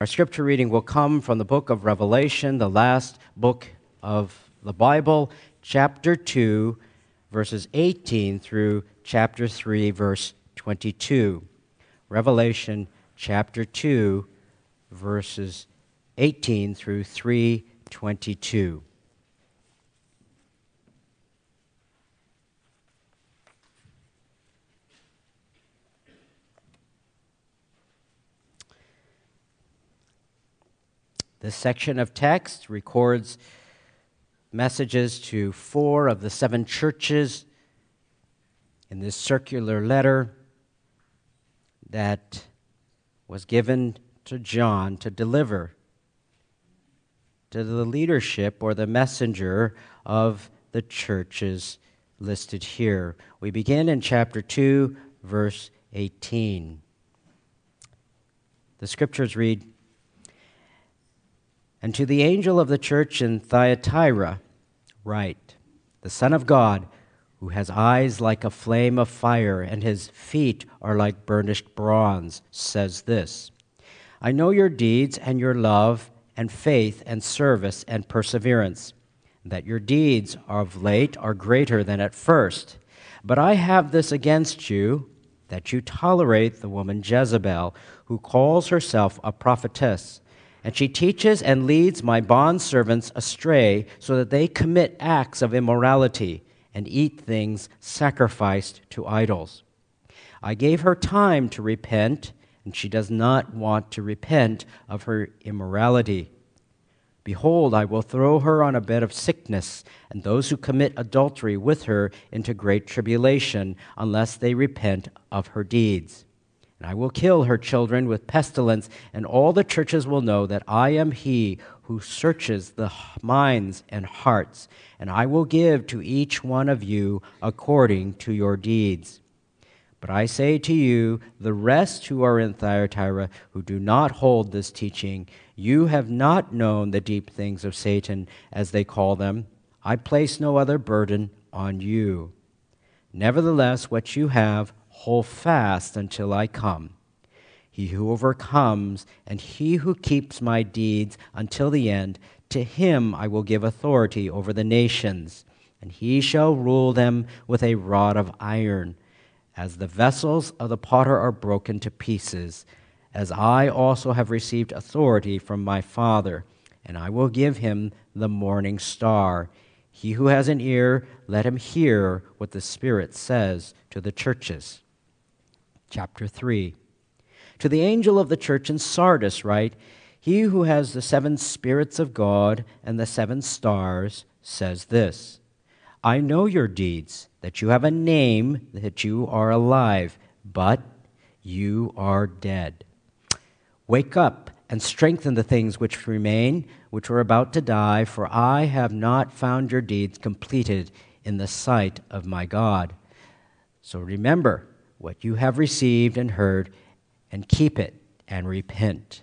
Our scripture reading will come from the book of Revelation, the last book of the Bible, chapter 2, verses 18 through chapter 3, verse 22. Revelation chapter 2, verses 18 through 322. This section of text records messages to four of the seven churches in this circular letter that was given to John to deliver to the leadership or the messenger of the churches listed here. We begin in chapter 2, verse 18. The scriptures read and to the angel of the church in Thyatira, write The Son of God, who has eyes like a flame of fire, and his feet are like burnished bronze, says this I know your deeds and your love, and faith, and service, and perseverance, that your deeds of late are greater than at first. But I have this against you, that you tolerate the woman Jezebel, who calls herself a prophetess and she teaches and leads my bondservants astray so that they commit acts of immorality and eat things sacrificed to idols. I gave her time to repent, and she does not want to repent of her immorality. Behold, I will throw her on a bed of sickness, and those who commit adultery with her into great tribulation, unless they repent of her deeds. And I will kill her children with pestilence, and all the churches will know that I am he who searches the minds and hearts, and I will give to each one of you according to your deeds. But I say to you, the rest who are in Thyatira, who do not hold this teaching, you have not known the deep things of Satan, as they call them. I place no other burden on you. Nevertheless, what you have, hold fast until I come. He who overcomes and he who keeps my deeds until the end, to him I will give authority over the nations, and he shall rule them with a rod of iron. As the vessels of the potter are broken to pieces, as I also have received authority from my Father, and I will give him the morning star. He who has an ear, let him hear what the Spirit says to the churches chapter 3. To the angel of the church in Sardis, write, He who has the seven spirits of God and the seven stars says this I know your deeds, that you have a name, that you are alive, but you are dead. Wake up and strengthen the things which remain, which are about to die, for I have not found your deeds completed in the sight of my God. So remember, what you have received and heard, and keep it and repent.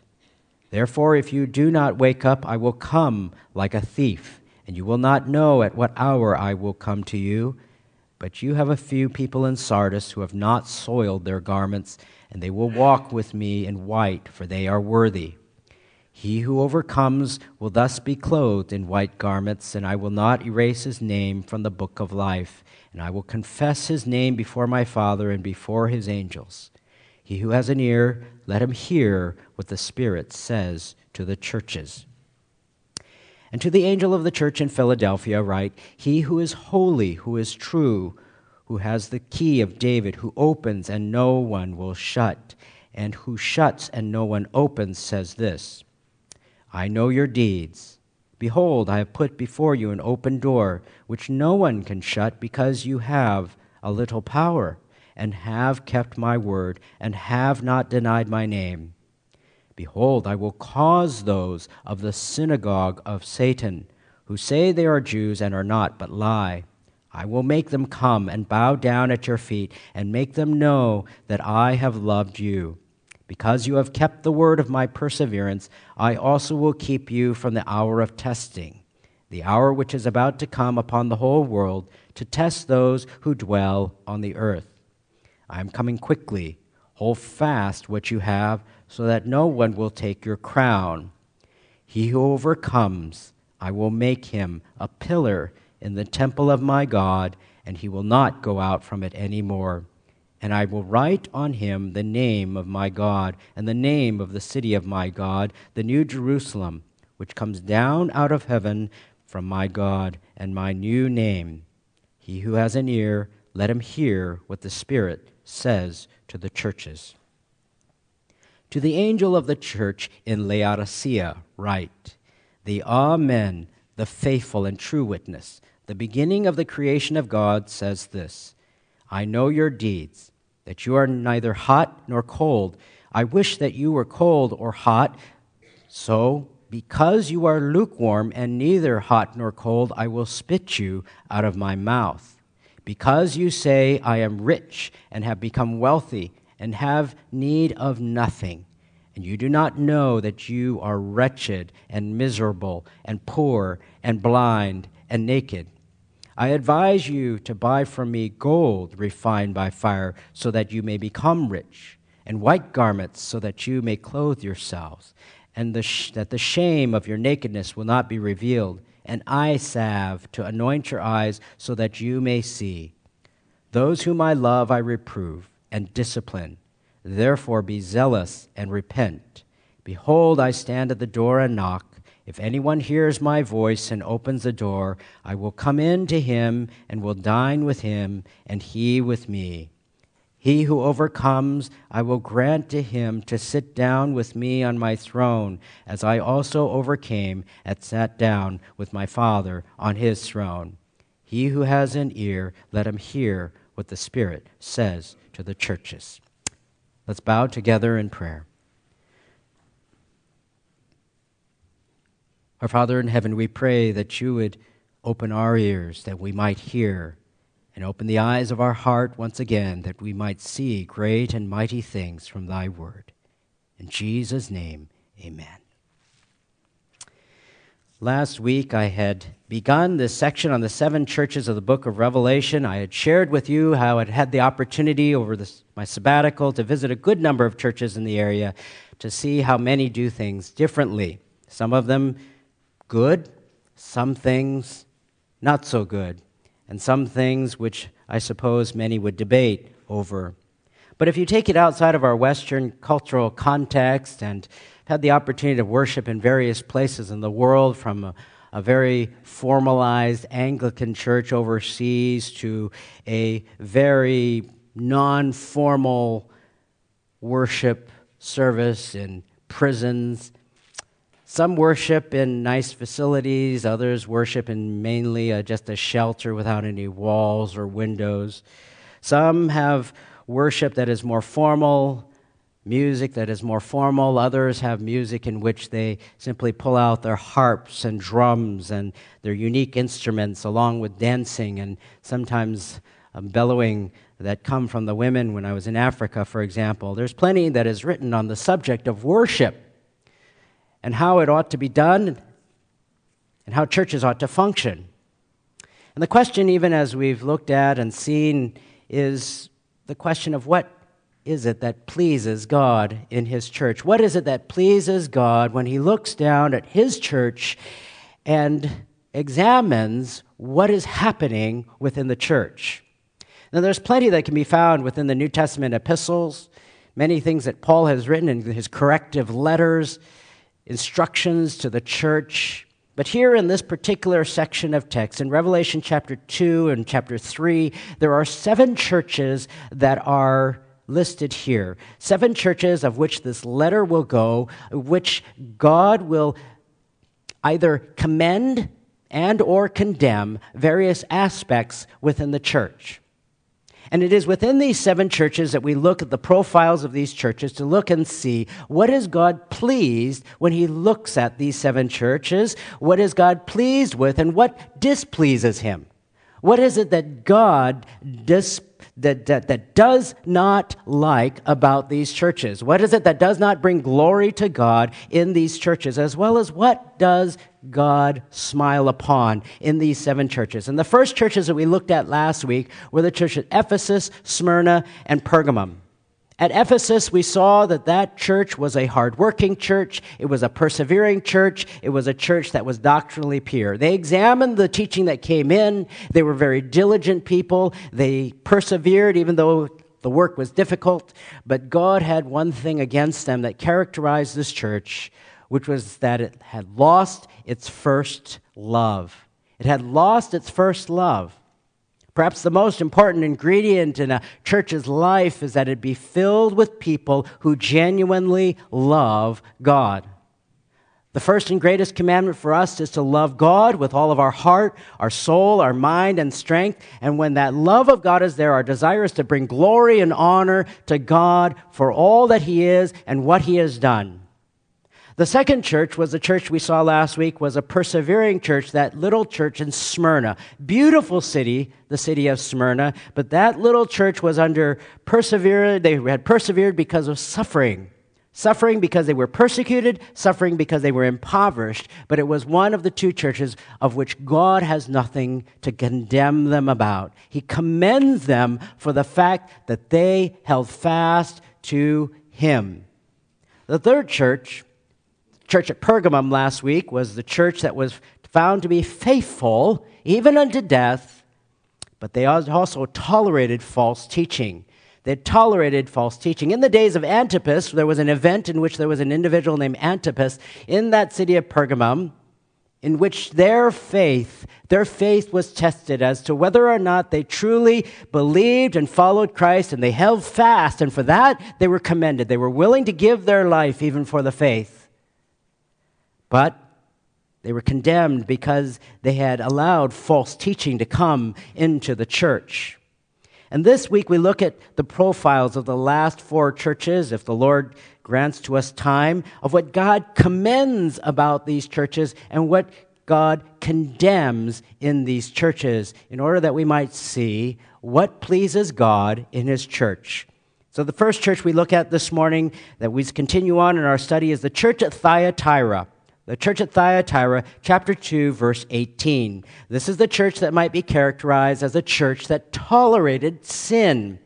Therefore, if you do not wake up, I will come like a thief, and you will not know at what hour I will come to you. But you have a few people in Sardis who have not soiled their garments, and they will walk with me in white, for they are worthy. He who overcomes will thus be clothed in white garments, and I will not erase his name from the book of life and I will confess his name before my Father and before his angels. He who has an ear, let him hear what the Spirit says to the churches. And to the angel of the church in Philadelphia, write He who is holy, who is true, who has the key of David, who opens and no one will shut, and who shuts and no one opens, says this I know your deeds Behold, I have put before you an open door, which no one can shut, because you have a little power, and have kept my word, and have not denied my name. Behold, I will cause those of the synagogue of Satan, who say they are Jews and are not, but lie. I will make them come and bow down at your feet, and make them know that I have loved you. Because you have kept the word of my perseverance, I also will keep you from the hour of testing, the hour which is about to come upon the whole world to test those who dwell on the earth. I am coming quickly. Hold fast what you have, so that no one will take your crown. He who overcomes, I will make him a pillar in the temple of my God, and he will not go out from it any more. And I will write on him the name of my God, and the name of the city of my God, the new Jerusalem, which comes down out of heaven from my God, and my new name. He who has an ear, let him hear what the Spirit says to the churches. To the angel of the church in Laodicea, write The Amen, the faithful and true witness, the beginning of the creation of God, says this I know your deeds, that you are neither hot nor cold. I wish that you were cold or hot. So, because you are lukewarm and neither hot nor cold, I will spit you out of my mouth. Because you say, I am rich and have become wealthy and have need of nothing, and you do not know that you are wretched and miserable and poor and blind and naked. I advise you to buy from me gold refined by fire, so that you may become rich, and white garments, so that you may clothe yourselves, and the sh- that the shame of your nakedness will not be revealed, and eye salve to anoint your eyes, so that you may see. Those whom I love, I reprove and discipline. Therefore, be zealous and repent. Behold, I stand at the door and knock. If anyone hears my voice and opens the door, I will come in to him and will dine with him, and he with me. He who overcomes, I will grant to him to sit down with me on my throne, as I also overcame and sat down with my Father on his throne. He who has an ear, let him hear what the Spirit says to the churches. Let's bow together in prayer. Our Father in heaven, we pray that you would open our ears that we might hear, and open the eyes of our heart once again that we might see great and mighty things from thy word. In Jesus' name, amen. Last week, I had begun this section on the seven churches of the book of Revelation. I had shared with you how I had had the opportunity over this, my sabbatical to visit a good number of churches in the area to see how many do things differently. Some of them good, some things not so good, and some things which I suppose many would debate over. But if you take it outside of our Western cultural context and had the opportunity to worship in various places in the world, from a, a very formalized Anglican church overseas to a very non formal worship service in prisons some worship in nice facilities, others worship in mainly a, just a shelter without any walls or windows. Some have worship that is more formal, music that is more formal. Others have music in which they simply pull out their harps and drums and their unique instruments along with dancing and sometimes um, bellowing that come from the women when I was in Africa, for example. There's plenty that is written on the subject of worship and how it ought to be done and how churches ought to function. And the question, even as we've looked at and seen, is the question of what is it that pleases God in His church? What is it that pleases God when He looks down at His church and examines what is happening within the church? Now, there's plenty that can be found within the New Testament epistles, many things that Paul has written in his corrective letters instructions to the church. But here in this particular section of text, in Revelation chapter 2 and chapter 3, there are seven churches that are listed here. Seven churches of which this letter will go, which God will either commend and or condemn various aspects within the church. And it is within these seven churches that we look at the profiles of these churches to look and see what is God pleased when he looks at these seven churches? What is God pleased with and what displeases him? What is it that God dis- that, that, that does not like about these churches? What is it that does not bring glory to God in these churches? As well as what does God smile upon in these seven churches? And the first churches that we looked at last week were the church at Ephesus, Smyrna, and Pergamum. At Ephesus, we saw that that church was a hardworking church. It was a persevering church. It was a church that was doctrinally pure. They examined the teaching that came in. They were very diligent people. They persevered, even though the work was difficult. But God had one thing against them that characterized this church, which was that it had lost its first love. It had lost its first love. Perhaps the most important ingredient in a church's life is that it be filled with people who genuinely love God. The first and greatest commandment for us is to love God with all of our heart, our soul, our mind, and strength. And when that love of God is there, our desire is to bring glory and honor to God for all that He is and what He has done. The second church was the church we saw last week was a persevering church, that little church in Smyrna. Beautiful city, the city of Smyrna, but that little church was under perseverance. They had persevered because of suffering. Suffering because they were persecuted, suffering because they were impoverished, but it was one of the two churches of which God has nothing to condemn them about. He commends them for the fact that they held fast to Him. The third church church at Pergamum last week was the church that was found to be faithful even unto death, but they also tolerated false teaching. They tolerated false teaching. In the days of Antipas, there was an event in which there was an individual named Antipas in that city of Pergamum, in which their faith, their faith was tested as to whether or not they truly believed and followed Christ, and they held fast, and for that they were commended. They were willing to give their life even for the faith. But they were condemned because they had allowed false teaching to come into the church. And this week we look at the profiles of the last four churches, if the Lord grants to us time, of what God commends about these churches and what God condemns in these churches in order that we might see what pleases God in His church. So, the first church we look at this morning that we continue on in our study is the church at Thyatira the church at Thyatira, chapter 2, verse 18. This is the church that might be characterized as a church that tolerated sin.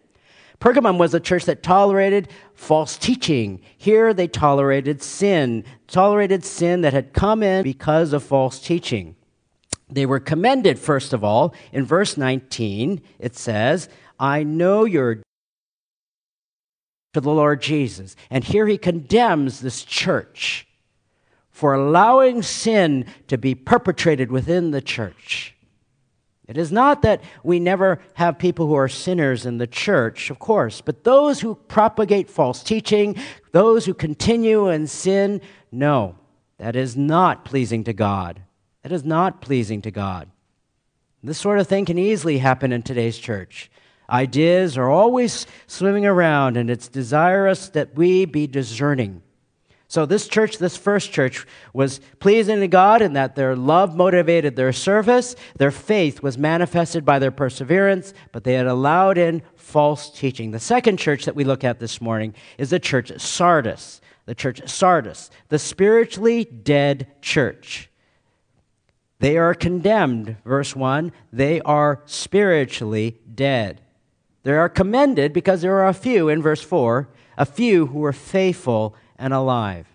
Pergamum was a church that tolerated false teaching. Here they tolerated sin, tolerated sin that had come in because of false teaching. They were commended, first of all. In verse 19, it says, I know your to the Lord Jesus. And here he condemns this church for allowing sin to be perpetrated within the church. It is not that we never have people who are sinners in the church, of course, but those who propagate false teaching, those who continue in sin, no, that is not pleasing to God. That is not pleasing to God. This sort of thing can easily happen in today's church. Ideas are always swimming around, and it's desirous that we be discerning so, this church, this first church, was pleasing to God in that their love motivated their service, their faith was manifested by their perseverance, but they had allowed in false teaching. The second church that we look at this morning is the church at Sardis. The church at Sardis, the spiritually dead church. They are condemned, verse 1. They are spiritually dead. They are commended because there are a few, in verse 4, a few who were faithful and alive.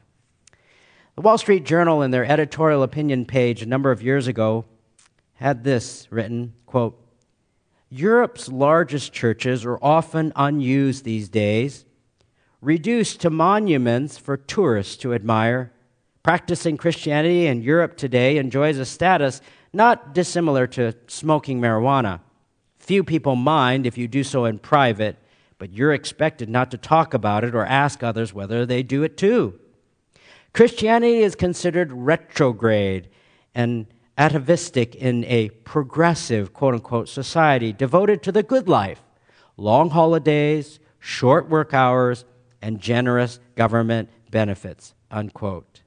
The Wall Street Journal, in their editorial opinion page a number of years ago, had this written quote, Europe's largest churches are often unused these days, reduced to monuments for tourists to admire. Practicing Christianity in Europe today enjoys a status not dissimilar to smoking marijuana. Few people mind if you do so in private, but you're expected not to talk about it or ask others whether they do it too. Christianity is considered retrograde and atavistic in a progressive, quote unquote, society devoted to the good life, long holidays, short work hours, and generous government benefits, unquote.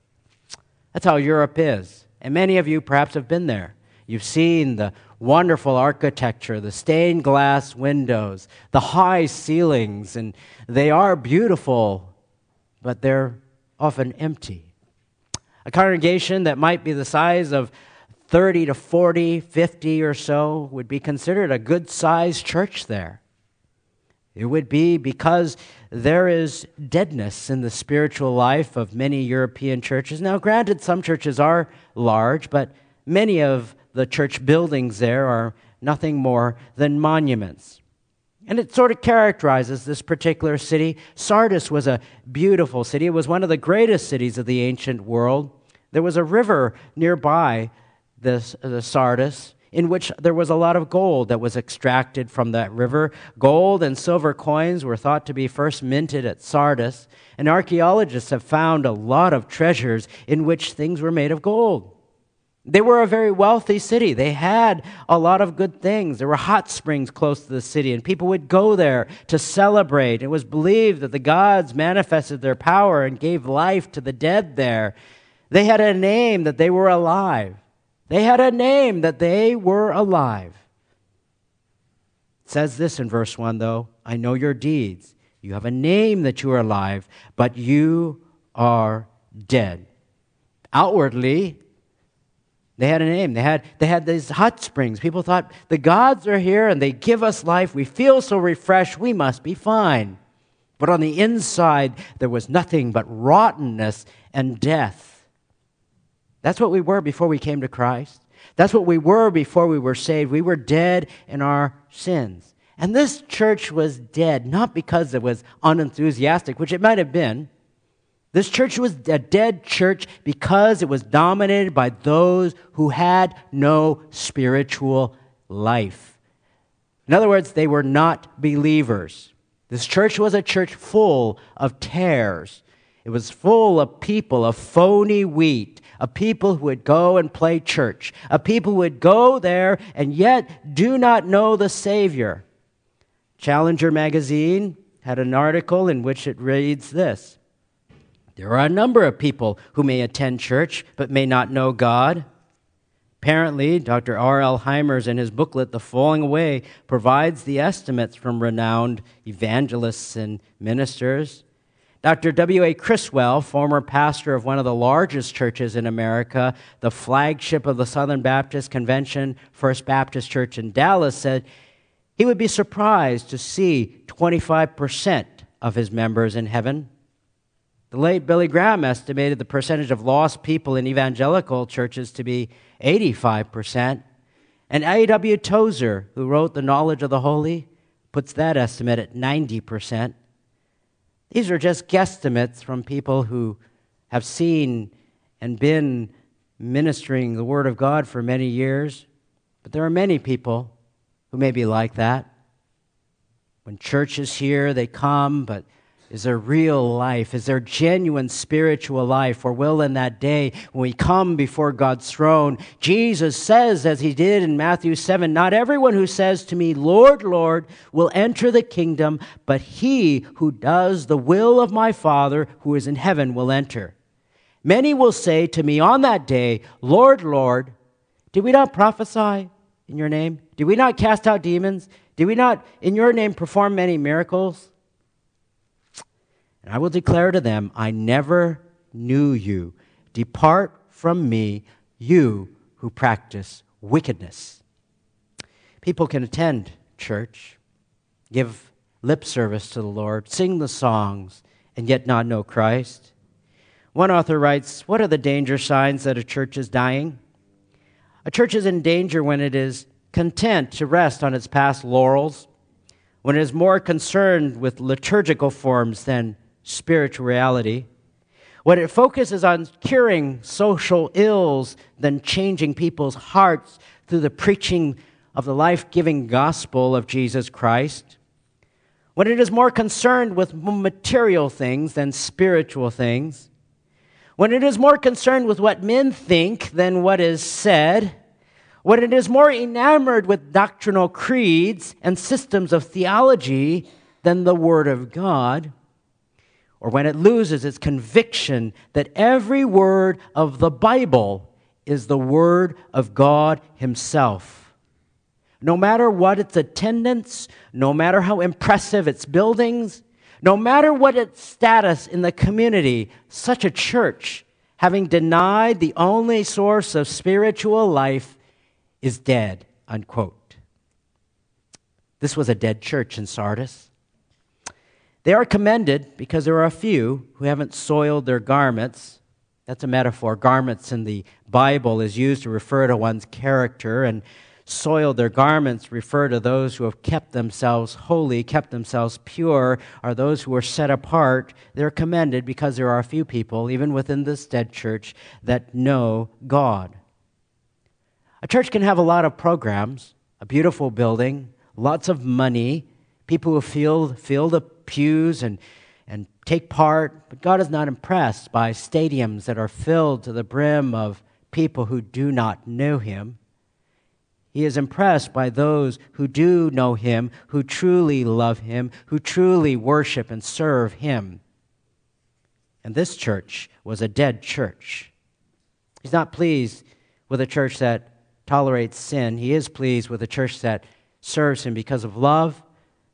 That's how Europe is. And many of you perhaps have been there. You've seen the wonderful architecture, the stained glass windows, the high ceilings, and they are beautiful, but they're often empty. A congregation that might be the size of 30 to 40, 50 or so would be considered a good sized church there. It would be because there is deadness in the spiritual life of many European churches. Now, granted, some churches are large, but many of the church buildings there are nothing more than monuments. And it sort of characterizes this particular city. Sardis was a beautiful city. It was one of the greatest cities of the ancient world. There was a river nearby this, the Sardis in which there was a lot of gold that was extracted from that river. Gold and silver coins were thought to be first minted at Sardis, and archaeologists have found a lot of treasures in which things were made of gold. They were a very wealthy city. They had a lot of good things. There were hot springs close to the city, and people would go there to celebrate. It was believed that the gods manifested their power and gave life to the dead there. They had a name that they were alive. They had a name that they were alive. It says this in verse 1, though I know your deeds. You have a name that you are alive, but you are dead. Outwardly, they had a name. They had, they had these hot springs. People thought, the gods are here and they give us life. We feel so refreshed. We must be fine. But on the inside, there was nothing but rottenness and death. That's what we were before we came to Christ. That's what we were before we were saved. We were dead in our sins. And this church was dead, not because it was unenthusiastic, which it might have been. This church was a dead church because it was dominated by those who had no spiritual life. In other words, they were not believers. This church was a church full of tares. It was full of people, of phony wheat, a people who would go and play church, a people who would go there and yet do not know the Savior. Challenger magazine had an article in which it reads this There are a number of people who may attend church but may not know God. Apparently, Dr. R.L. Hymers, in his booklet, The Falling Away, provides the estimates from renowned evangelists and ministers. Dr. W.A. Criswell, former pastor of one of the largest churches in America, the flagship of the Southern Baptist Convention, First Baptist Church in Dallas, said he would be surprised to see 25% of his members in heaven. The late Billy Graham estimated the percentage of lost people in evangelical churches to be 85%. And A.W. Tozer, who wrote The Knowledge of the Holy, puts that estimate at 90%. These are just guesstimates from people who have seen and been ministering the Word of God for many years. But there are many people who may be like that. When church is here, they come, but is there real life? Is there genuine spiritual life? Or will in that day, when we come before God's throne, Jesus says, as he did in Matthew 7, Not everyone who says to me, Lord, Lord, will enter the kingdom, but he who does the will of my Father who is in heaven will enter. Many will say to me on that day, Lord, Lord, did we not prophesy in your name? Did we not cast out demons? Did we not in your name perform many miracles? And I will declare to them, I never knew you. Depart from me, you who practice wickedness. People can attend church, give lip service to the Lord, sing the songs, and yet not know Christ. One author writes What are the danger signs that a church is dying? A church is in danger when it is content to rest on its past laurels, when it is more concerned with liturgical forms than spiritual reality, when it focuses on curing social ills than changing people's hearts through the preaching of the life giving gospel of Jesus Christ, when it is more concerned with material things than spiritual things, when it is more concerned with what men think than what is said, when it is more enamored with doctrinal creeds and systems of theology than the Word of God, or when it loses its conviction that every word of the Bible is the Word of God Himself. No matter what its attendance, no matter how impressive its buildings, no matter what its status in the community, such a church, having denied the only source of spiritual life, is dead. Unquote. This was a dead church in Sardis. They are commended because there are a few who haven't soiled their garments. That's a metaphor. Garments in the Bible is used to refer to one's character, and soiled their garments refer to those who have kept themselves holy, kept themselves pure, are those who are set apart. They're commended because there are a few people, even within this dead church, that know God. A church can have a lot of programs, a beautiful building, lots of money, people who fill, fill the pews and, and take part, but God is not impressed by stadiums that are filled to the brim of people who do not know Him. He is impressed by those who do know Him, who truly love Him, who truly worship and serve Him. And this church was a dead church. He's not pleased with a church that tolerates sin. He is pleased with a church that serves Him because of love,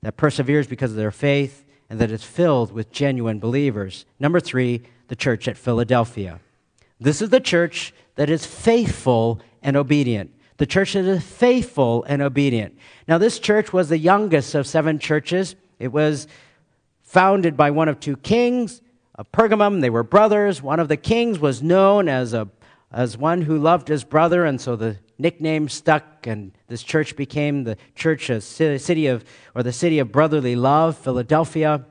that perseveres because of their faith, and that is filled with genuine believers. Number three, the church at Philadelphia. This is the church that is faithful and obedient. The church that is faithful and obedient. Now, this church was the youngest of seven churches. It was founded by one of two kings of Pergamum. They were brothers. One of the kings was known as, a, as one who loved his brother, and so the nickname stuck, and this church became the church of city of, or the city of brotherly love, Philadelphia.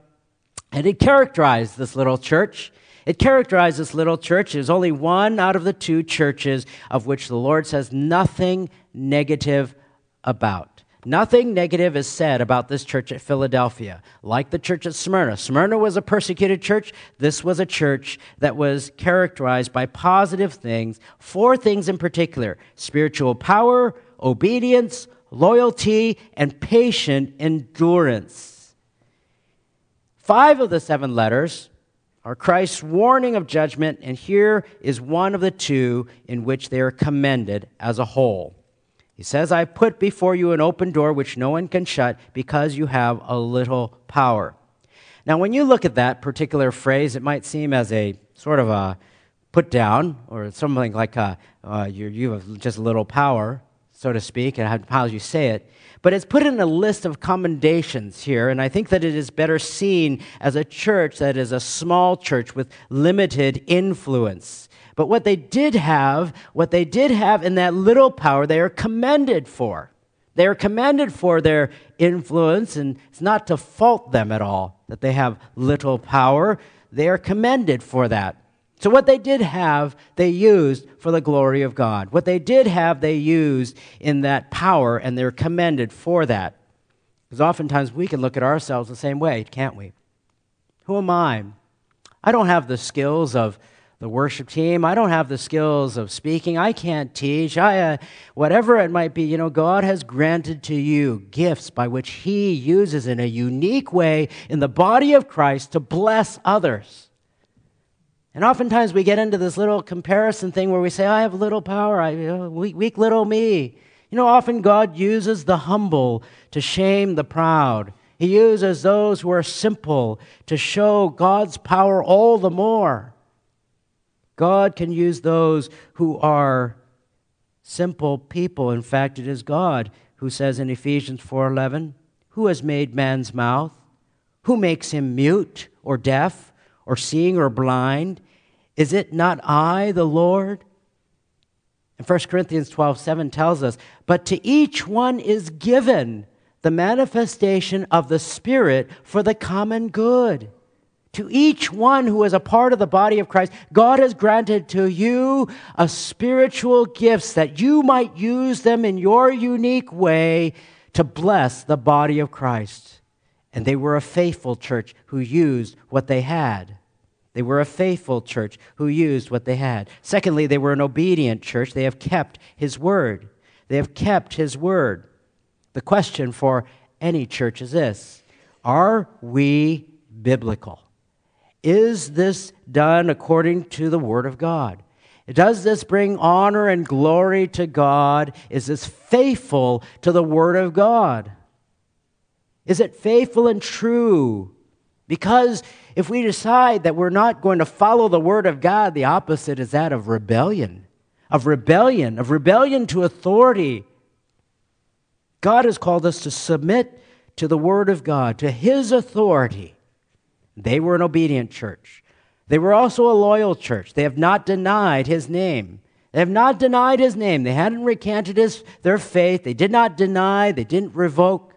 And it characterized this little church. It characterized this little church. Is only one out of the two churches of which the Lord says nothing negative about. Nothing negative is said about this church at Philadelphia, like the church at Smyrna. Smyrna was a persecuted church. This was a church that was characterized by positive things, four things in particular spiritual power, obedience, loyalty, and patient endurance. Five of the seven letters are Christ's warning of judgment, and here is one of the two in which they are commended as a whole. He says, I put before you an open door which no one can shut because you have a little power. Now, when you look at that particular phrase, it might seem as a sort of a put down or something like a, uh, you, you have just a little power, so to speak, and how you say it. But it's put in a list of commendations here, and I think that it is better seen as a church that is a small church with limited influence. But what they did have, what they did have in that little power, they are commended for. They are commended for their influence, and it's not to fault them at all that they have little power. They are commended for that. So, what they did have, they used for the glory of God. What they did have, they used in that power, and they're commended for that. Because oftentimes we can look at ourselves the same way, can't we? Who am I? I don't have the skills of the worship team. I don't have the skills of speaking. I can't teach. I, uh, whatever it might be, you know, God has granted to you gifts by which He uses in a unique way in the body of Christ to bless others. And oftentimes we get into this little comparison thing where we say, I have little power, I, you know, weak, weak little me. You know, often God uses the humble to shame the proud. He uses those who are simple to show God's power all the more. God can use those who are simple people. In fact, it is God who says in Ephesians 4:11, "Who has made man's mouth? Who makes him mute or deaf or seeing or blind? Is it not I, the Lord? And 1 Corinthians 12 7 tells us, But to each one is given the manifestation of the Spirit for the common good. To each one who is a part of the body of Christ, God has granted to you a spiritual gifts that you might use them in your unique way to bless the body of Christ. And they were a faithful church who used what they had. They were a faithful church who used what they had. Secondly, they were an obedient church. They have kept his word. They have kept his word. The question for any church is this Are we biblical? Is this done according to the word of God? Does this bring honor and glory to God? Is this faithful to the word of God? Is it faithful and true? Because if we decide that we're not going to follow the word of God, the opposite is that of rebellion, of rebellion, of rebellion to authority. God has called us to submit to the word of God, to his authority. They were an obedient church. They were also a loyal church. They have not denied his name. They have not denied his name. They hadn't recanted his, their faith. They did not deny. They didn't revoke.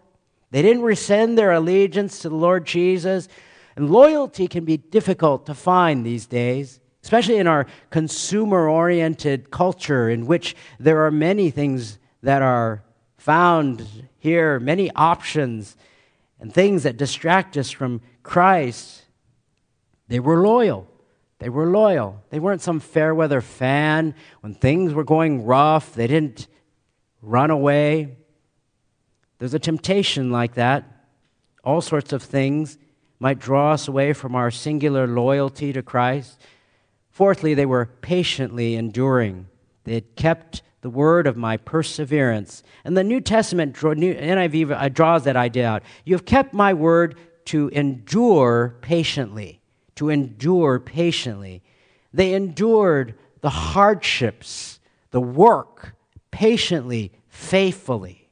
They didn't rescind their allegiance to the Lord Jesus. And loyalty can be difficult to find these days, especially in our consumer oriented culture, in which there are many things that are found here, many options and things that distract us from Christ. They were loyal. They were loyal. They weren't some fair weather fan. When things were going rough, they didn't run away. There's a temptation like that. All sorts of things might draw us away from our singular loyalty to Christ. Fourthly, they were patiently enduring. They had kept the word of my perseverance. And the New Testament, NIV uh, draws that idea out. You have kept my word to endure patiently to endure patiently. They endured the hardships, the work, patiently, faithfully.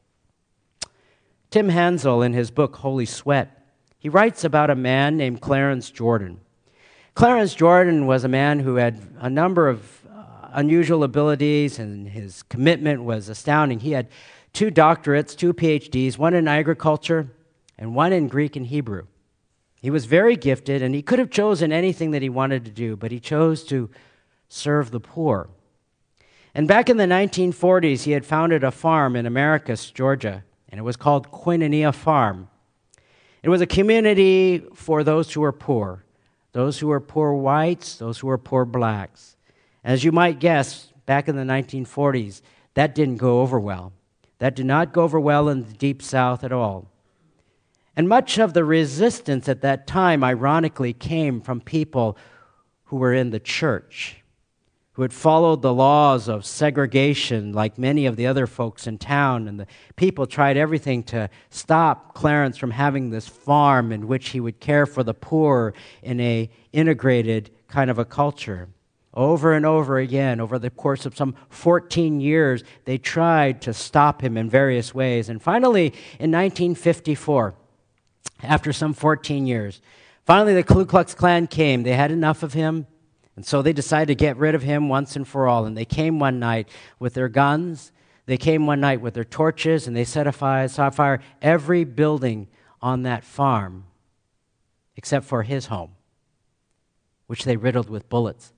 Tim Hansel, in his book Holy Sweat, he writes about a man named Clarence Jordan. Clarence Jordan was a man who had a number of unusual abilities, and his commitment was astounding. He had two doctorates, two PhDs, one in agriculture and one in Greek and Hebrew. He was very gifted, and he could have chosen anything that he wanted to do, but he chose to serve the poor. And back in the 1940s, he had founded a farm in Americus, Georgia, and it was called Koinonia Farm. It was a community for those who were poor, those who were poor whites, those who were poor blacks. As you might guess, back in the 1940s, that didn't go over well. That did not go over well in the Deep South at all. And much of the resistance at that time, ironically, came from people who were in the church, who had followed the laws of segregation like many of the other folks in town. And the people tried everything to stop Clarence from having this farm in which he would care for the poor in a integrated kind of a culture. Over and over again, over the course of some 14 years, they tried to stop him in various ways. And finally, in 1954, after some 14 years. Finally, the Ku Klux Klan came. They had enough of him, and so they decided to get rid of him once and for all. And they came one night with their guns. They came one night with their torches, and they set afire, fire every building on that farm except for his home, which they riddled with bullets.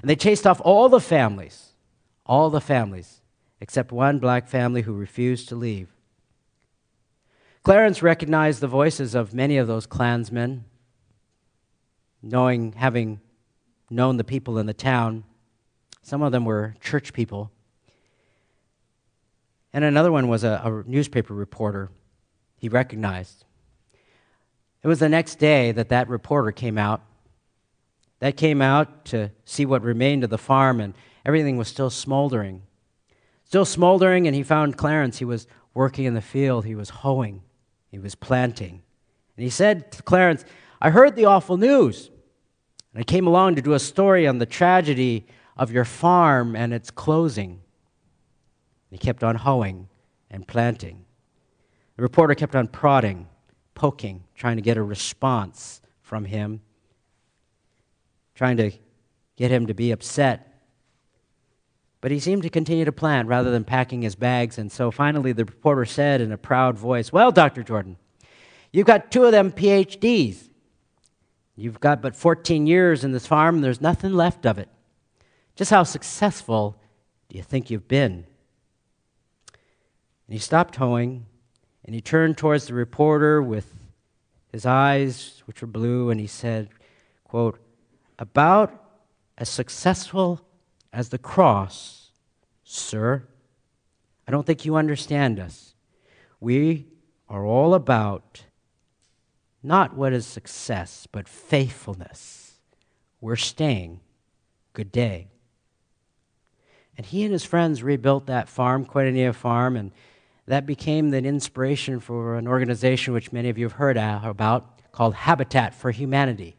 And they chased off all the families, all the families, except one black family who refused to leave. Clarence recognized the voices of many of those Klansmen, knowing, having known the people in the town. Some of them were church people. And another one was a, a newspaper reporter he recognized. It was the next day that that reporter came out. That came out to see what remained of the farm, and everything was still smoldering. Still smoldering, and he found Clarence. He was working in the field, he was hoeing. He was planting. And he said to Clarence, I heard the awful news. And I came along to do a story on the tragedy of your farm and its closing. He kept on hoeing and planting. The reporter kept on prodding, poking, trying to get a response from him, trying to get him to be upset. But he seemed to continue to plant rather than packing his bags. And so finally, the reporter said in a proud voice, Well, Dr. Jordan, you've got two of them PhDs. You've got but 14 years in this farm, and there's nothing left of it. Just how successful do you think you've been? And he stopped hoeing, and he turned towards the reporter with his eyes, which were blue, and he said, quote, About as successful as the cross, sir. I don't think you understand us. We are all about not what is success, but faithfulness. We're staying. Good day. And he and his friends rebuilt that farm, Koinonia Farm, and that became the inspiration for an organization which many of you have heard about called Habitat for Humanity.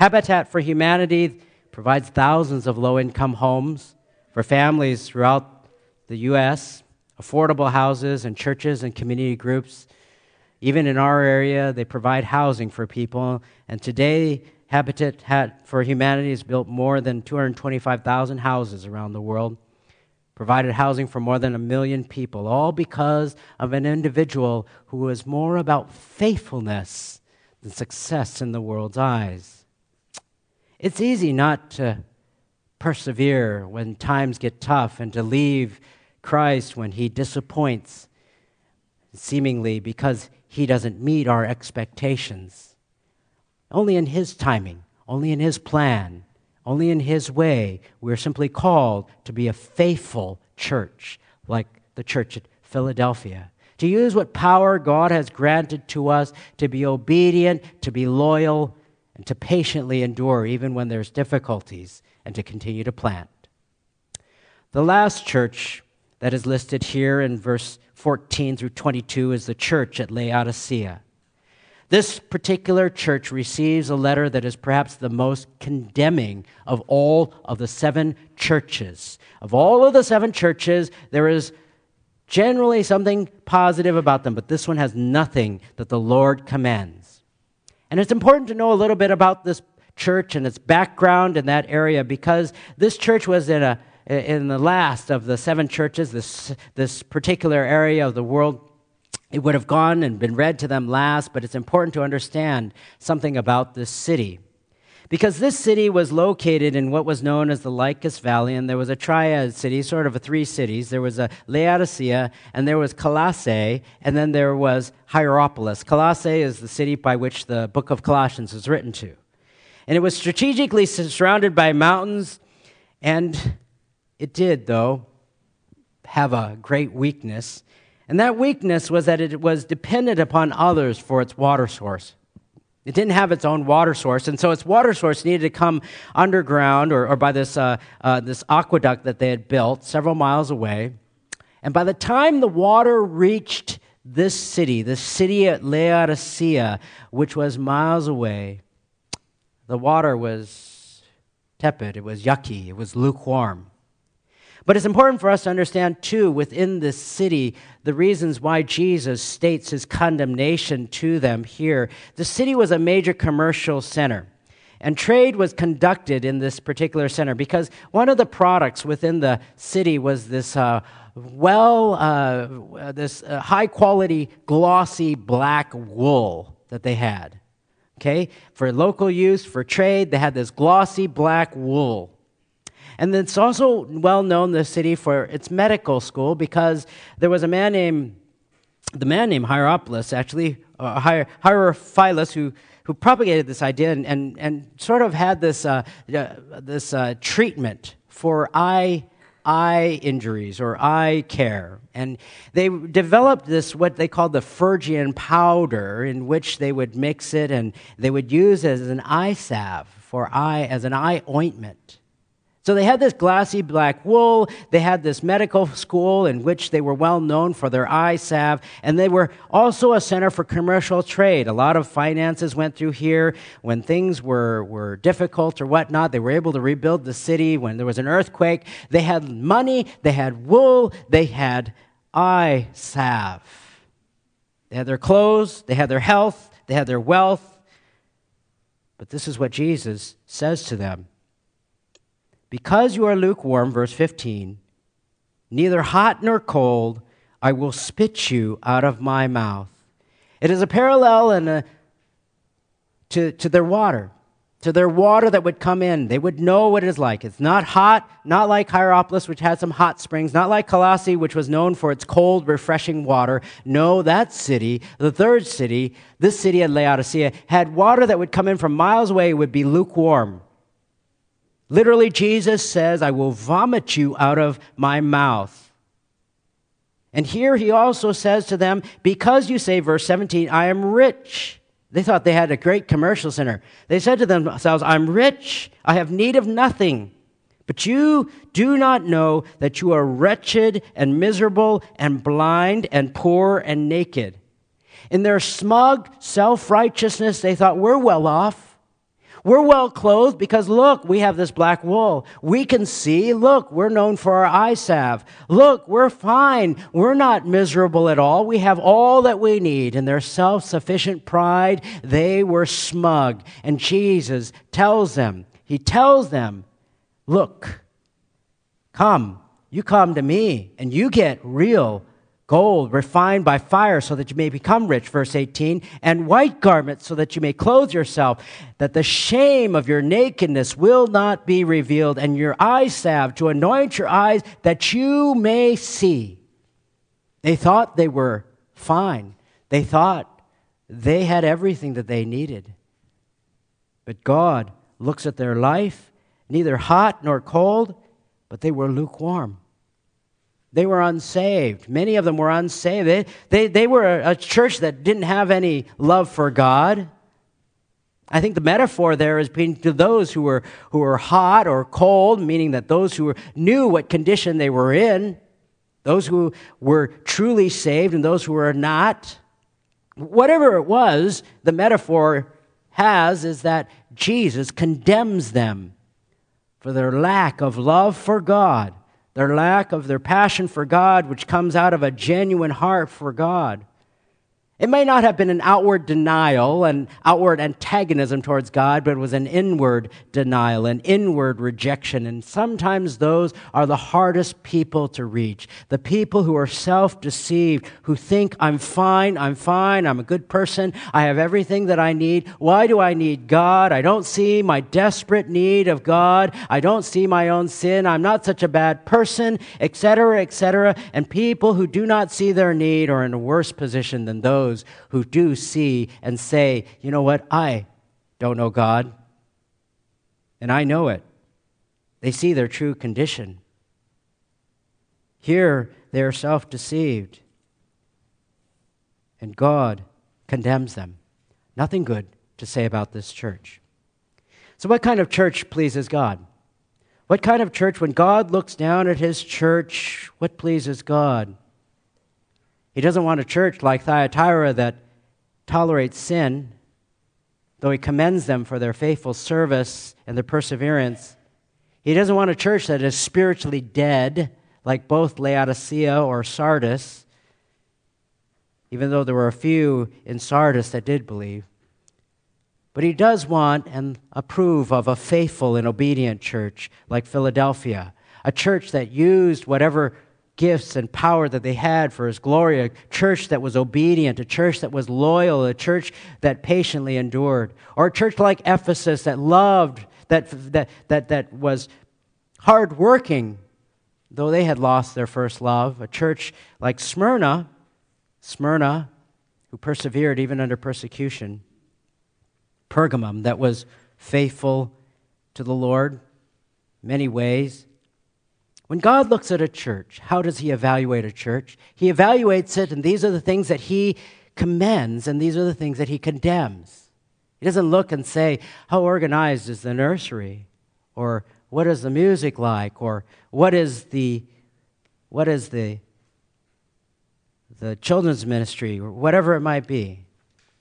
Habitat for Humanity provides thousands of low income homes for families throughout the U.S., affordable houses and churches and community groups Even in our area, they provide housing for people. And today, Habitat for Humanity has built more than 225,000 houses around the world, provided housing for more than a million people, all because of an individual who was more about faithfulness than success in the world's eyes. It's easy not to persevere when times get tough and to leave Christ when he disappoints, seemingly because he doesn't meet our expectations. Only in His timing, only in His plan, only in His way, we're simply called to be a faithful church, like the church at Philadelphia. To use what power God has granted to us to be obedient, to be loyal, and to patiently endure even when there's difficulties, and to continue to plant. The last church that is listed here in verse 14 through 22 is the church at Laodicea. This particular church receives a letter that is perhaps the most condemning of all of the seven churches. Of all of the seven churches, there is generally something positive about them, but this one has nothing that the Lord commands. And it's important to know a little bit about this church and its background in that area because this church was in a in the last of the seven churches, this, this particular area of the world it would have gone and been read to them last, but it's important to understand something about this city. Because this city was located in what was known as the Lycus Valley, and there was a triad city, sort of a three cities. There was a Laodicea, and there was Colossae, and then there was Hierapolis. Colossae is the city by which the book of Colossians was written to. And it was strategically surrounded by mountains, and it did, though, have a great weakness. And that weakness was that it was dependent upon others for its water source. It didn't have its own water source, and so its water source needed to come underground or, or by this, uh, uh, this aqueduct that they had built several miles away. And by the time the water reached this city, the city at Laodicea, which was miles away, the water was tepid, it was yucky, it was lukewarm. But it's important for us to understand, too, within this city, the reasons why Jesus states his condemnation to them here. The city was a major commercial center. And trade was conducted in this particular center because one of the products within the city was this uh, well, uh, this uh, high quality, glossy black wool that they had. Okay? For local use, for trade, they had this glossy black wool. And it's also well known, the city, for its medical school because there was a man named, the man named Hierapolis, actually, uh, Hierophilus, who, who propagated this idea and, and, and sort of had this, uh, uh, this uh, treatment for eye eye injuries or eye care. And they developed this, what they called the Phrygian powder, in which they would mix it and they would use as an eye salve for eye, as an eye ointment. So they had this glassy black wool. They had this medical school in which they were well known for their eye salve. And they were also a center for commercial trade. A lot of finances went through here. When things were, were difficult or whatnot, they were able to rebuild the city. When there was an earthquake, they had money, they had wool, they had eye salve. They had their clothes, they had their health, they had their wealth. But this is what Jesus says to them because you are lukewarm, verse 15, neither hot nor cold, I will spit you out of my mouth. It is a parallel and a, to, to their water, to their water that would come in. They would know what it is like. It's not hot, not like Hierapolis, which had some hot springs, not like Colossae, which was known for its cold, refreshing water. No, that city, the third city, this city at Laodicea, had water that would come in from miles away, would be lukewarm. Literally, Jesus says, I will vomit you out of my mouth. And here he also says to them, Because you say, verse 17, I am rich. They thought they had a great commercial center. They said to themselves, I'm rich. I have need of nothing. But you do not know that you are wretched and miserable and blind and poor and naked. In their smug self righteousness, they thought, We're well off. We're well clothed because look, we have this black wool. We can see. Look, we're known for our eye salve. Look, we're fine. We're not miserable at all. We have all that we need. In their self sufficient pride, they were smug. And Jesus tells them, He tells them, Look, come, you come to me, and you get real gold refined by fire so that you may become rich, verse 18, and white garments so that you may clothe yourself, that the shame of your nakedness will not be revealed, and your eye salve to anoint your eyes that you may see. They thought they were fine. They thought they had everything that they needed. But God looks at their life, neither hot nor cold, but they were lukewarm. They were unsaved. Many of them were unsaved. They, they, they were a, church that didn't have any love for God. I think the metaphor there is being to those who were, who were hot or cold, meaning that those who knew what condition they were in, those who were truly saved and those who were not. Whatever it was, the metaphor has is that Jesus condemns them for their lack of love for God their lack of their passion for God, which comes out of a genuine heart for God. It may not have been an outward denial, an outward antagonism towards God, but it was an inward denial, an inward rejection. And sometimes those are the hardest people to reach. The people who are self deceived, who think, I'm fine, I'm fine, I'm a good person, I have everything that I need. Why do I need God? I don't see my desperate need of God. I don't see my own sin. I'm not such a bad person, etc., etc. And people who do not see their need are in a worse position than those those who do see and say, you know what, I don't know God, and I know it. They see their true condition. Here, they are self deceived, and God condemns them. Nothing good to say about this church. So, what kind of church pleases God? What kind of church, when God looks down at his church, what pleases God? He doesn't want a church like Thyatira that tolerates sin, though he commends them for their faithful service and their perseverance. He doesn't want a church that is spiritually dead, like both Laodicea or Sardis, even though there were a few in Sardis that did believe. But he does want and approve of a faithful and obedient church like Philadelphia, a church that used whatever gifts and power that they had for his glory, a church that was obedient, a church that was loyal, a church that patiently endured, or a church like Ephesus that loved, that, that, that, that was hardworking, though they had lost their first love, a church like Smyrna, Smyrna, who persevered even under persecution, Pergamum, that was faithful to the Lord many ways, when God looks at a church, how does he evaluate a church? He evaluates it, and these are the things that he commends, and these are the things that he condemns. He doesn't look and say, How organized is the nursery? Or what is the music like? Or what is the what is the the children's ministry, or whatever it might be.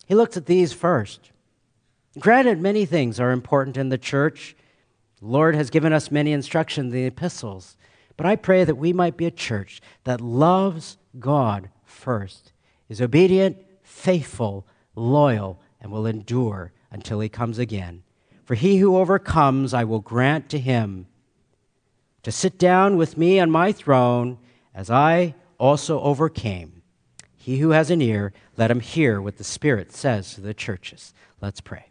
He looks at these first. Granted, many things are important in the church. The Lord has given us many instructions in the epistles. But I pray that we might be a church that loves God first, is obedient, faithful, loyal, and will endure until he comes again. For he who overcomes, I will grant to him to sit down with me on my throne, as I also overcame. He who has an ear, let him hear what the Spirit says to the churches. Let's pray.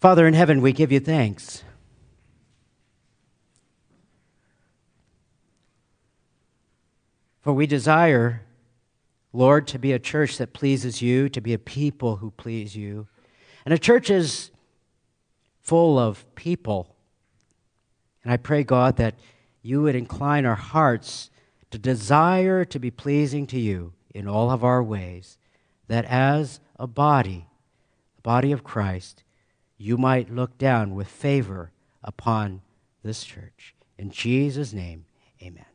Father in heaven, we give you thanks For we desire, Lord, to be a church that pleases you, to be a people who please you. And a church is full of people. And I pray, God, that you would incline our hearts to desire to be pleasing to you in all of our ways, that as a body, the body of Christ, you might look down with favor upon this church. In Jesus' name, amen.